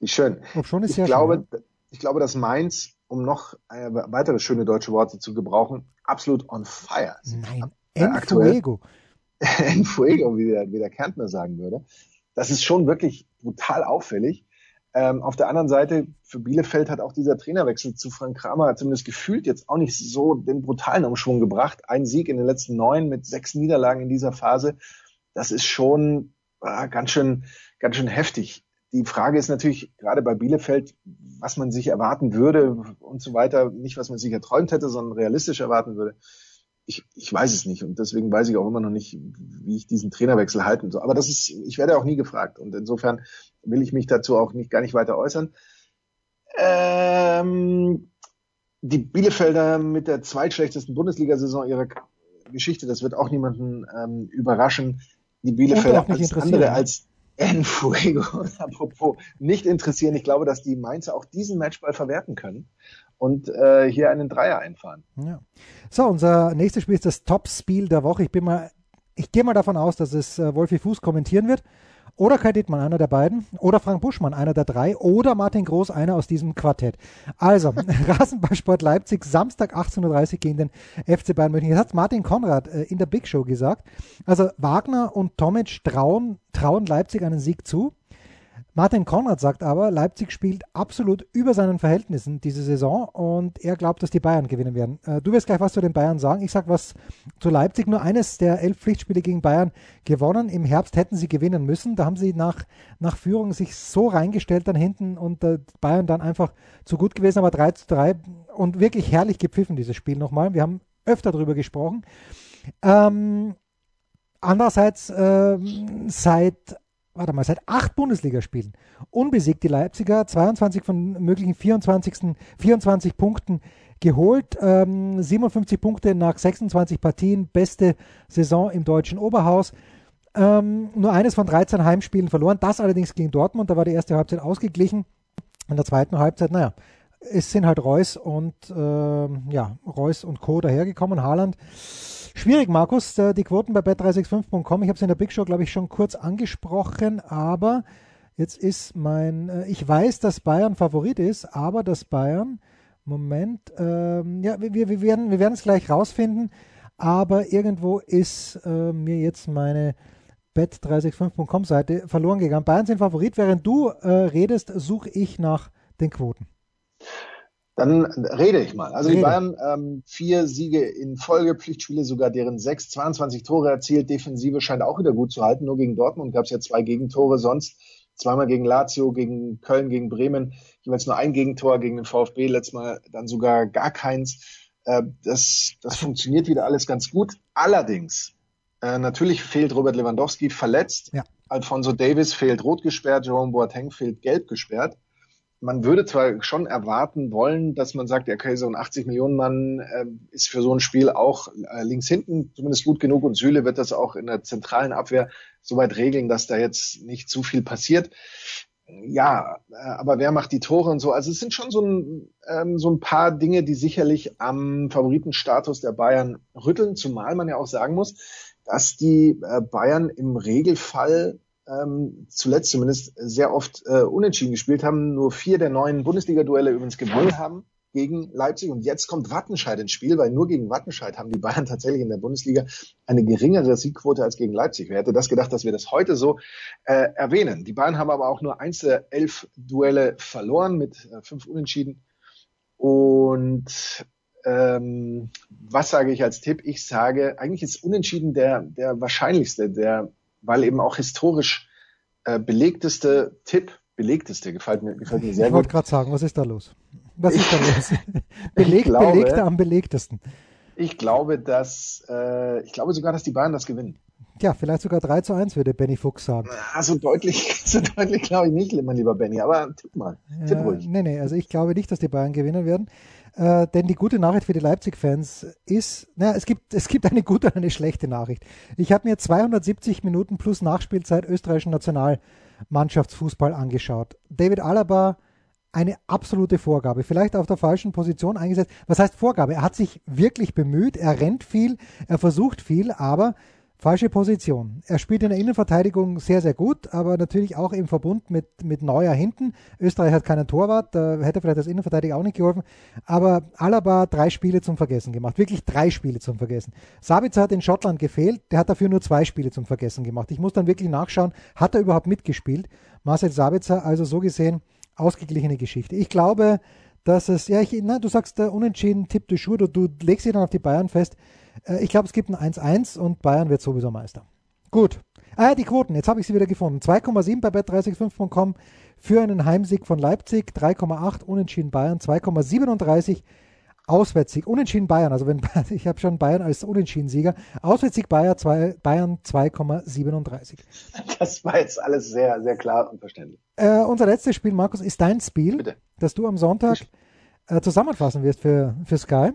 Wie schön. Ob schon ist ich glaube, schön. Ich glaube, dass Mainz, um noch äh, weitere schöne deutsche Worte zu gebrauchen, absolut on fire sind. Nein, äh, en fuego. en fuego, wie der, wie der Kärntner sagen würde. Das ist schon wirklich brutal auffällig. Ähm, auf der anderen Seite, für Bielefeld hat auch dieser Trainerwechsel zu Frank Kramer zumindest gefühlt jetzt auch nicht so den brutalen Umschwung gebracht. Ein Sieg in den letzten neun mit sechs Niederlagen in dieser Phase. Das ist schon äh, ganz schön, ganz schön heftig. Die Frage ist natürlich gerade bei Bielefeld, was man sich erwarten würde und so weiter. Nicht, was man sich erträumt hätte, sondern realistisch erwarten würde ich, ich weiß es nicht und deswegen weiß ich auch immer noch nicht, wie ich diesen Trainerwechsel halten soll. Aber das ist, ich werde auch nie gefragt und insofern will ich mich dazu auch nicht gar nicht weiter äußern. Ähm, die Bielefelder mit der zweitschlechtesten Bundesliga-Saison ihrer Geschichte, das wird auch niemanden ähm, überraschen. Die Bielefelder als andere als En Fuego, apropos, nicht interessieren. Ich glaube, dass die Mainzer auch diesen Matchball verwerten können und äh, hier einen Dreier einfahren. Ja. So, unser nächstes Spiel ist das Top-Spiel der Woche. Ich bin mal, ich gehe mal davon aus, dass es äh, Wolfi Fuß kommentieren wird. Oder Kai Dittmann, einer der beiden. Oder Frank Buschmann, einer der drei. Oder Martin Groß, einer aus diesem Quartett. Also, Rasenballsport Leipzig, Samstag 18.30 Uhr gegen den FC Bayern München. Jetzt hat Martin Konrad äh, in der Big Show gesagt. Also, Wagner und Tomic trauen, trauen Leipzig einen Sieg zu. Martin Konrad sagt aber, Leipzig spielt absolut über seinen Verhältnissen diese Saison und er glaubt, dass die Bayern gewinnen werden. Äh, du wirst gleich was zu den Bayern sagen. Ich sage was zu Leipzig. Nur eines der elf Pflichtspiele gegen Bayern gewonnen. Im Herbst hätten sie gewinnen müssen. Da haben sie nach, nach Führung sich so reingestellt dann hinten und äh, Bayern dann einfach zu gut gewesen, aber 3 zu 3 und wirklich herrlich gepfiffen, dieses Spiel nochmal. Wir haben öfter darüber gesprochen. Ähm, andererseits äh, seit warte mal, seit acht Bundesligaspielen unbesiegt die Leipziger, 22 von möglichen 24, 24 Punkten geholt, ähm, 57 Punkte nach 26 Partien, beste Saison im deutschen Oberhaus. Ähm, nur eines von 13 Heimspielen verloren, das allerdings gegen Dortmund, da war die erste Halbzeit ausgeglichen. In der zweiten Halbzeit, naja, es sind halt Reus und äh, ja, Reus und Co. dahergekommen, Haaland Schwierig, Markus, äh, die Quoten bei bet365.com. Ich habe es in der Big Show, glaube ich, schon kurz angesprochen, aber jetzt ist mein, äh, ich weiß, dass Bayern Favorit ist, aber dass Bayern, Moment, ähm, ja, wir, wir, werden wir werden es gleich rausfinden, aber irgendwo ist äh, mir jetzt meine bet365.com Seite verloren gegangen. Bayern sind Favorit, während du äh, redest, suche ich nach den Quoten. Dann rede ich mal. Also rede. die Bayern ähm, vier Siege in Folge, Pflichtspiele sogar deren sechs, 22 Tore erzielt. Defensive scheint auch wieder gut zu halten. Nur gegen Dortmund gab es ja zwei Gegentore. Sonst zweimal gegen Lazio, gegen Köln, gegen Bremen, jeweils nur ein Gegentor gegen den VfB, letztes Mal dann sogar gar keins. Äh, das, das funktioniert wieder alles ganz gut. Allerdings, äh, natürlich fehlt Robert Lewandowski verletzt. Ja. Alfonso Davis fehlt rot gesperrt, Jerome Boateng fehlt gelb gesperrt man würde zwar schon erwarten wollen, dass man sagt, okay, so ein 80 Millionen Mann äh, ist für so ein Spiel auch äh, links hinten zumindest gut genug und Süle wird das auch in der zentralen Abwehr soweit regeln, dass da jetzt nicht zu viel passiert. Ja, äh, aber wer macht die Tore und so? Also es sind schon so ein, ähm, so ein paar Dinge, die sicherlich am Favoritenstatus der Bayern rütteln, zumal man ja auch sagen muss, dass die äh, Bayern im Regelfall ähm, zuletzt zumindest sehr oft äh, unentschieden gespielt haben, nur vier der neun Bundesliga-Duelle übrigens gewonnen haben gegen Leipzig. Und jetzt kommt Wattenscheid ins Spiel, weil nur gegen Wattenscheid haben die Bayern tatsächlich in der Bundesliga eine geringere Siegquote als gegen Leipzig. Wer hätte das gedacht, dass wir das heute so äh, erwähnen? Die Bayern haben aber auch nur eins der elf Duelle verloren mit äh, fünf Unentschieden. Und ähm, was sage ich als Tipp? Ich sage, eigentlich ist Unentschieden der, der wahrscheinlichste, der weil eben auch historisch äh, belegteste Tipp, belegteste, gefällt mir, gefällt mir sehr ich gut. Ich wollte gerade sagen, was ist da los? Was ist da los? Beleg, glaube, belegte am belegtesten. Ich glaube, dass, äh, ich glaube sogar, dass die Bayern das gewinnen. Ja, vielleicht sogar 3 zu 1, würde Benny Fuchs sagen. Also deutlich, so deutlich glaube ich nicht, mein lieber Benny, aber tipp mal, tipp ja, ruhig. Nee, nee, also ich glaube nicht, dass die Bayern gewinnen werden. Äh, denn die gute Nachricht für die Leipzig-Fans ist, naja, es gibt, es gibt eine gute und eine schlechte Nachricht. Ich habe mir 270 Minuten plus Nachspielzeit österreichischen Nationalmannschaftsfußball angeschaut. David Alaba, eine absolute Vorgabe. Vielleicht auf der falschen Position eingesetzt. Was heißt Vorgabe? Er hat sich wirklich bemüht, er rennt viel, er versucht viel, aber Falsche Position. Er spielt in der Innenverteidigung sehr, sehr gut, aber natürlich auch im Verbund mit, mit Neuer hinten. Österreich hat keinen Torwart, da hätte vielleicht das Innenverteidiger auch nicht geholfen. Aber Alaba drei Spiele zum Vergessen gemacht. Wirklich drei Spiele zum Vergessen. Sabitzer hat in Schottland gefehlt, der hat dafür nur zwei Spiele zum Vergessen gemacht. Ich muss dann wirklich nachschauen, hat er überhaupt mitgespielt? Marcel Sabitzer, also so gesehen, ausgeglichene Geschichte. Ich glaube, dass es, ja, ich, na, du sagst der unentschieden Tipp de Jour, du, du legst dich dann auf die Bayern fest. Äh, ich glaube, es gibt ein 1-1 und Bayern wird sowieso Meister. Gut. Ah, die Quoten, jetzt habe ich sie wieder gefunden. 2,7 bei bet365.com für einen Heimsieg von Leipzig, 3,8 unentschieden Bayern, 2,37 Auswärtssieg, unentschieden Bayern, also wenn ich habe schon Bayern als Unentschieden-Sieger. Auswärtssieg Bayern, zwei, Bayern 2,37. Das war jetzt alles sehr, sehr klar und verständlich. Äh, unser letztes Spiel, Markus, ist dein Spiel, Bitte. das du am Sonntag äh, zusammenfassen wirst für, für Sky.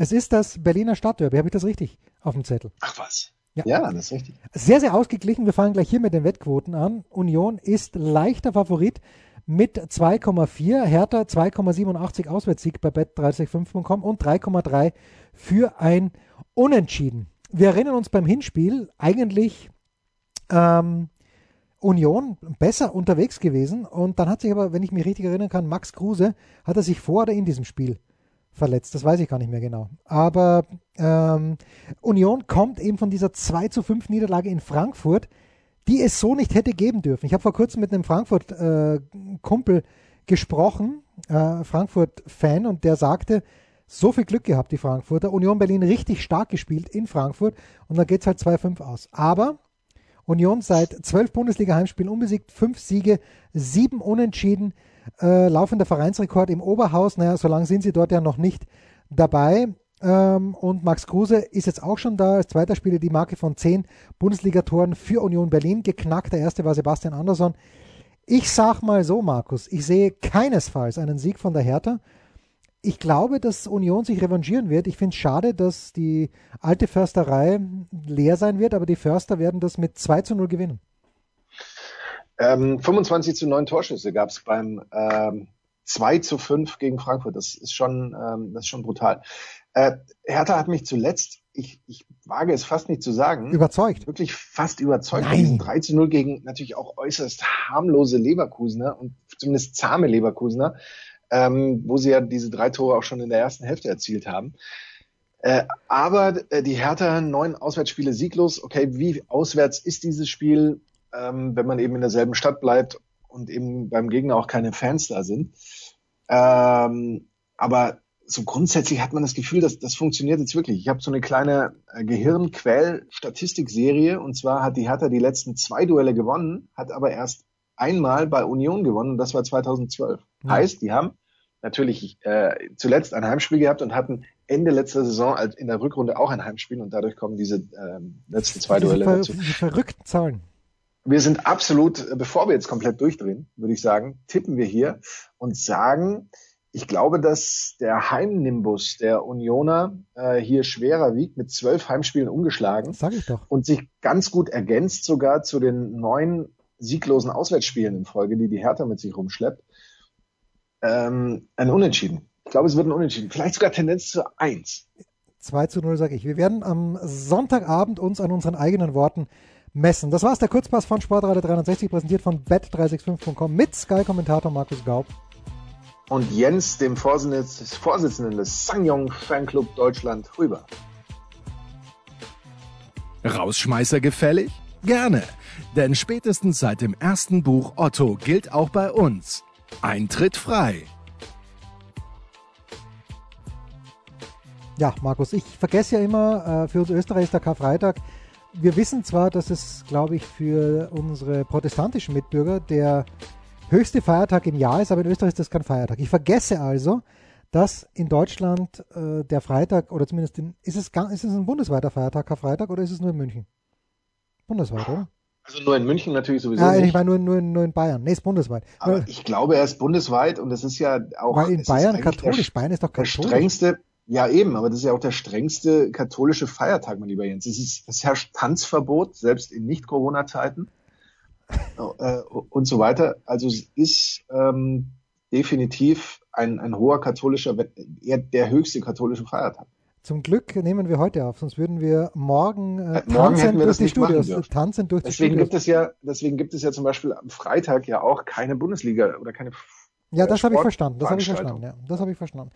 Es ist das Berliner Stadtderby. Habe ich das richtig auf dem Zettel? Ach was. Ja. ja, das ist richtig. Sehr, sehr ausgeglichen. Wir fangen gleich hier mit den Wettquoten an. Union ist leichter Favorit mit 2,4, Hertha 2,87 Auswärtssieg bei bet365.com und 3,3 für ein Unentschieden. Wir erinnern uns beim Hinspiel eigentlich ähm, Union besser unterwegs gewesen und dann hat sich aber, wenn ich mich richtig erinnern kann, Max Kruse, hat er sich vor oder in diesem Spiel verletzt. Das weiß ich gar nicht mehr genau. Aber ähm, Union kommt eben von dieser 2 zu 5 Niederlage in Frankfurt, die es so nicht hätte geben dürfen. Ich habe vor kurzem mit einem Frankfurt-Kumpel äh, gesprochen, äh, Frankfurt-Fan, und der sagte, so viel Glück gehabt, die Frankfurter. Union Berlin richtig stark gespielt in Frankfurt und dann geht es halt 2-5 aus. Aber Union seit zwölf Bundesliga-Heimspielen unbesiegt, fünf Siege, sieben Unentschieden, äh, laufender Vereinsrekord im Oberhaus. Naja, so lange sind sie dort ja noch nicht dabei. Ähm, und Max Kruse ist jetzt auch schon da. Als zweiter Spieler die Marke von zehn Bundesligatoren für Union Berlin geknackt. Der erste war Sebastian Andersson. Ich sag mal so, Markus, ich sehe keinesfalls einen Sieg von der Hertha. Ich glaube, dass Union sich revanchieren wird. Ich finde es schade, dass die alte Försterei leer sein wird, aber die Förster werden das mit 2 zu 0 gewinnen. Ähm, 25 zu 9 Torschüsse gab es beim ähm, 2 zu 5 gegen Frankfurt. Das ist schon, ähm, das ist schon brutal. Äh, Hertha hat mich zuletzt, ich, ich wage es fast nicht zu sagen, überzeugt. Wirklich fast überzeugt. Nein. Diesen 3 zu 0 gegen natürlich auch äußerst harmlose Leverkusener und zumindest zahme Leverkusener, ähm, wo sie ja diese drei Tore auch schon in der ersten Hälfte erzielt haben. Äh, aber äh, die Hertha neun Auswärtsspiele sieglos. Okay, wie auswärts ist dieses Spiel? Ähm, wenn man eben in derselben Stadt bleibt und eben beim Gegner auch keine Fans da sind. Ähm, aber so grundsätzlich hat man das Gefühl, dass das funktioniert jetzt wirklich. Ich habe so eine kleine äh, Gehirnquell-Statistikserie und zwar hat die Hertha die letzten zwei Duelle gewonnen, hat aber erst einmal bei Union gewonnen und das war 2012. Ja. Heißt, die haben natürlich äh, zuletzt ein Heimspiel gehabt und hatten Ende letzter Saison als in der Rückrunde auch ein Heimspiel und dadurch kommen diese ähm, letzten zwei diese Duelle ver dazu. Die verrückten Zahlen. Wir sind absolut, bevor wir jetzt komplett durchdrehen, würde ich sagen, tippen wir hier und sagen, ich glaube, dass der Heimnimbus der Unioner äh, hier schwerer wiegt, mit zwölf Heimspielen umgeschlagen. Sag ich doch. Und sich ganz gut ergänzt sogar zu den neun sieglosen Auswärtsspielen in Folge, die die Hertha mit sich rumschleppt. Ähm, ein Unentschieden. Ich glaube, es wird ein Unentschieden. Vielleicht sogar Tendenz zu eins. 2 zu 0 sage ich. Wir werden am Sonntagabend uns an unseren eigenen Worten messen. Das war's, der Kurzpass von Sportradio 360, präsentiert von bet365.com mit Sky-Kommentator Markus Gaub. Und Jens, dem Vorsitzenden des Sangyong Fanclub Deutschland, rüber. Rausschmeißer gefällig? Gerne. Denn spätestens seit dem ersten Buch Otto gilt auch bei uns Eintritt frei. Ja, Markus, ich vergesse ja immer, äh, für uns Österreich ist der Karfreitag. Wir wissen zwar, dass es, glaube ich, für unsere protestantischen Mitbürger der höchste Feiertag im Jahr ist, aber in Österreich ist das kein Feiertag. Ich vergesse also, dass in Deutschland äh, der Freitag, oder zumindest in, ist, es, ist es ein bundesweiter Feiertag, Karfreitag, oder ist es nur in München? Bundesweit, oder? Also nur in München natürlich sowieso. Ja, nicht. ich meine nur, nur, nur in Bayern. Nee, ist bundesweit. Aber ich glaube, er ist bundesweit und das ist ja auch. Weil in Bayern katholisch, Bayern ist doch katholisch. Der strengste, ja eben, aber das ist ja auch der strengste katholische Feiertag, mein lieber Jens. Es, ist, es herrscht Tanzverbot, selbst in Nicht-Corona-Zeiten äh, und so weiter. Also es ist ähm, definitiv ein, ein hoher katholischer, eher der höchste katholische Feiertag. Zum Glück nehmen wir heute auf, sonst würden wir morgen, äh, morgen tanzen durch die Studios. Tanzen durch deswegen die Studios. Gibt es ja, deswegen gibt es ja zum Beispiel am Freitag ja auch keine Bundesliga oder keine ja, das habe ich verstanden. Das habe ich verstanden. Ja, das habe ich verstanden.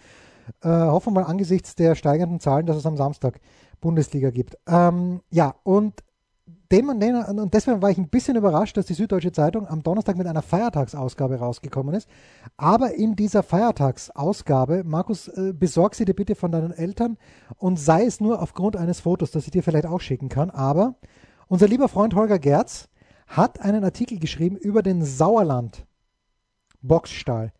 Äh, hoffen wir mal angesichts der steigenden Zahlen, dass es am Samstag Bundesliga gibt. Ähm, ja, und dem, und deswegen war ich ein bisschen überrascht, dass die Süddeutsche Zeitung am Donnerstag mit einer Feiertagsausgabe rausgekommen ist. Aber in dieser Feiertagsausgabe, Markus, äh, besorg sie dir bitte von deinen Eltern und sei es nur aufgrund eines Fotos, das ich dir vielleicht auch schicken kann. Aber unser lieber Freund Holger Gerz hat einen Artikel geschrieben über den Sauerland Boxstall.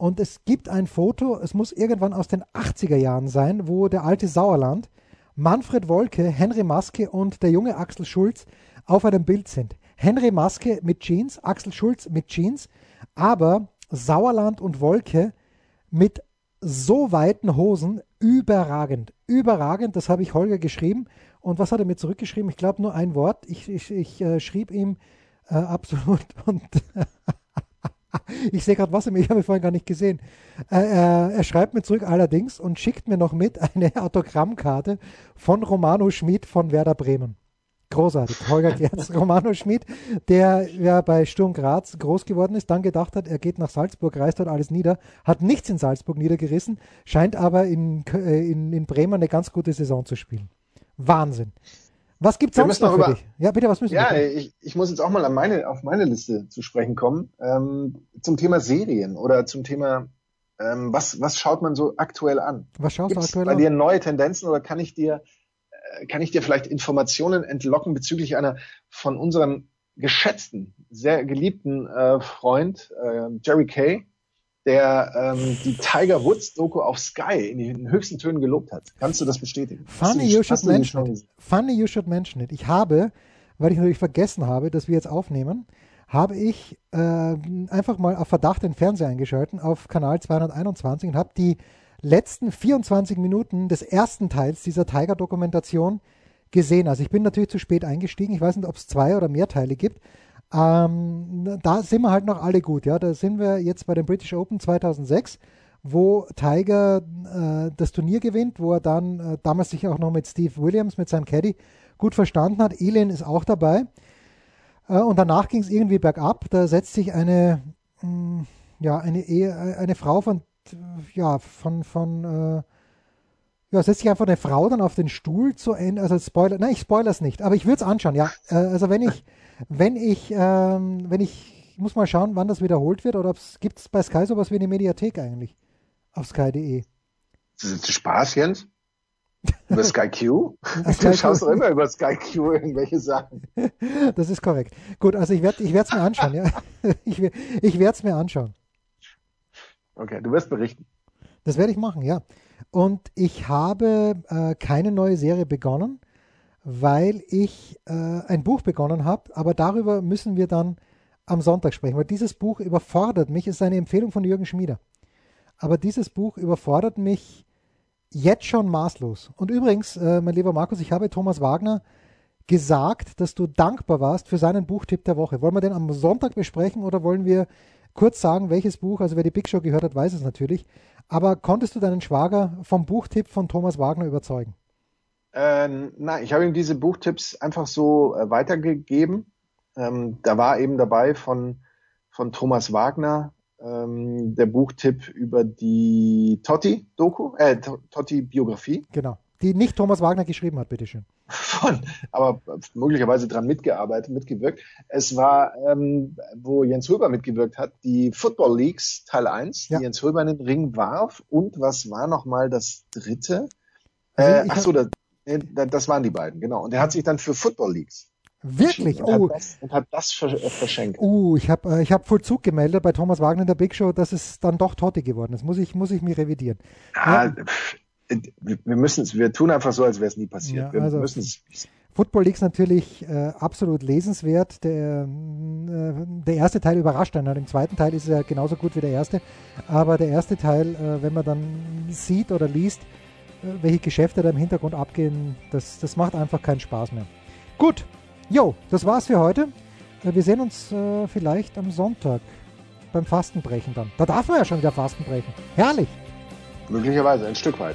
Und es gibt ein Foto, es muss irgendwann aus den 80er Jahren sein, wo der alte Sauerland Manfred Wolke, Henry Maske und der junge Axel Schulz auf einem Bild sind. Henry Maske mit Jeans, Axel Schulz mit Jeans, aber Sauerland und Wolke mit so weiten Hosen überragend. Überragend, das habe ich Holger geschrieben. Und was hat er mir zurückgeschrieben? Ich glaube nur ein Wort. Ich, ich, ich äh, schrieb ihm äh, absolut und ich sehe gerade was, ich habe vorhin gar nicht gesehen. Äh, äh, er schreibt mir zurück allerdings und schickt mir noch mit eine Autogrammkarte von Romano Schmid von Werder Bremen. Großartig. Holger Gerz, Romano Schmid, der ja bei Sturm Graz groß geworden ist, dann gedacht hat, er geht nach Salzburg, reißt dort alles nieder, hat nichts in Salzburg niedergerissen, scheint aber in, äh, in, in Bremen eine ganz gute Saison zu spielen. Wahnsinn. Was gibt's sonst noch für über? Ja, bitte, was müssen wir? Ja, ich, ich muss jetzt auch mal an meine, auf meine Liste zu sprechen kommen. Ähm, zum Thema Serien oder zum Thema, ähm, was, was schaut man so aktuell an? Was schaust Gibt's du aktuell bei an? Bei dir neue Tendenzen oder kann ich dir, äh, kann ich dir vielleicht Informationen entlocken bezüglich einer von unserem geschätzten, sehr geliebten äh, Freund äh, Jerry Kay, der ähm, die Tiger Woods Doku auf Sky in den höchsten Tönen gelobt hat. Kannst du das bestätigen? Funny you, should mention it. Funny you should mention it. Ich habe, weil ich natürlich vergessen habe, dass wir jetzt aufnehmen, habe ich äh, einfach mal auf Verdacht den Fernseher eingeschalten auf Kanal 221 und habe die letzten 24 Minuten des ersten Teils dieser Tiger-Dokumentation gesehen. Also ich bin natürlich zu spät eingestiegen. Ich weiß nicht, ob es zwei oder mehr Teile gibt. Ähm, da sind wir halt noch alle gut. Ja, da sind wir jetzt bei den British Open 2006, wo Tiger äh, das Turnier gewinnt, wo er dann äh, damals sich auch noch mit Steve Williams, mit seinem Caddy, gut verstanden hat. Elin ist auch dabei. Äh, und danach ging es irgendwie bergab. Da setzt sich eine, mh, mm, ja, eine, Ehe, eine Frau von, ja, von, von, äh, ja, setzt sich einfach eine Frau dann auf den Stuhl zu Ende, also Spoiler, nein, ich spoilere es nicht, aber ich würde es anschauen, ja. Äh, also wenn ich, wenn ich, ähm, wenn ich, ich muss mal schauen, wann das wiederholt wird oder gibt es bei Sky sowas wie eine Mediathek eigentlich? auf sky.de. Das ist Spaß, Jens? Über Sky Q? du schaust doch immer über Sky Q irgendwelche Sachen. Das ist korrekt. Gut, also ich werde ich es mir anschauen. Ja. Ich, ich werde es mir anschauen. Okay, du wirst berichten. Das werde ich machen, ja. Und ich habe äh, keine neue Serie begonnen, weil ich äh, ein Buch begonnen habe, aber darüber müssen wir dann am Sonntag sprechen, weil dieses Buch überfordert mich, ist eine Empfehlung von Jürgen Schmieder. Aber dieses Buch überfordert mich jetzt schon maßlos. Und übrigens, äh, mein lieber Markus, ich habe Thomas Wagner gesagt, dass du dankbar warst für seinen Buchtipp der Woche. Wollen wir den am Sonntag besprechen oder wollen wir kurz sagen, welches Buch? Also wer die Big Show gehört hat, weiß es natürlich. Aber konntest du deinen Schwager vom Buchtipp von Thomas Wagner überzeugen? Ähm, nein, ich habe ihm diese Buchtipps einfach so äh, weitergegeben. Ähm, da war eben dabei von, von Thomas Wagner ähm, der Buchtipp über die Totti-Doku, äh, Totti-Biografie. Genau. Die nicht Thomas Wagner geschrieben hat, bitteschön. Von, aber möglicherweise dran mitgearbeitet, mitgewirkt. Es war, ähm, wo Jens Röber mitgewirkt hat, die Football Leagues Teil 1, ja. die Jens Röber in den Ring warf. Und was war nochmal das dritte? Also äh, ach so, das, das waren die beiden, genau. Und er hat sich dann für Football Leagues Wirklich? Und, oh. hat das, und hat das äh, verschenkt. Uh, ich habe äh, ich hab Vollzug gemeldet bei Thomas Wagner in der Big Show, dass es dann doch Totti geworden ist. Muss ich, muss ich mich revidieren. Ja, ja. Wir müssen es, wir tun einfach so, als wäre es nie passiert. Ja, wir also, müssen es. Football Leagues natürlich äh, absolut lesenswert. Der, äh, der erste Teil überrascht einen. Im zweiten Teil ist er genauso gut wie der erste. Aber der erste Teil, äh, wenn man dann sieht oder liest, äh, welche Geschäfte da im Hintergrund abgehen, das, das macht einfach keinen Spaß mehr. Gut, Jo, das war's für heute. Äh, wir sehen uns äh, vielleicht am Sonntag beim Fastenbrechen dann. Da darf man ja schon wieder Fastenbrechen. Herrlich. Möglicherweise ein Stück weit.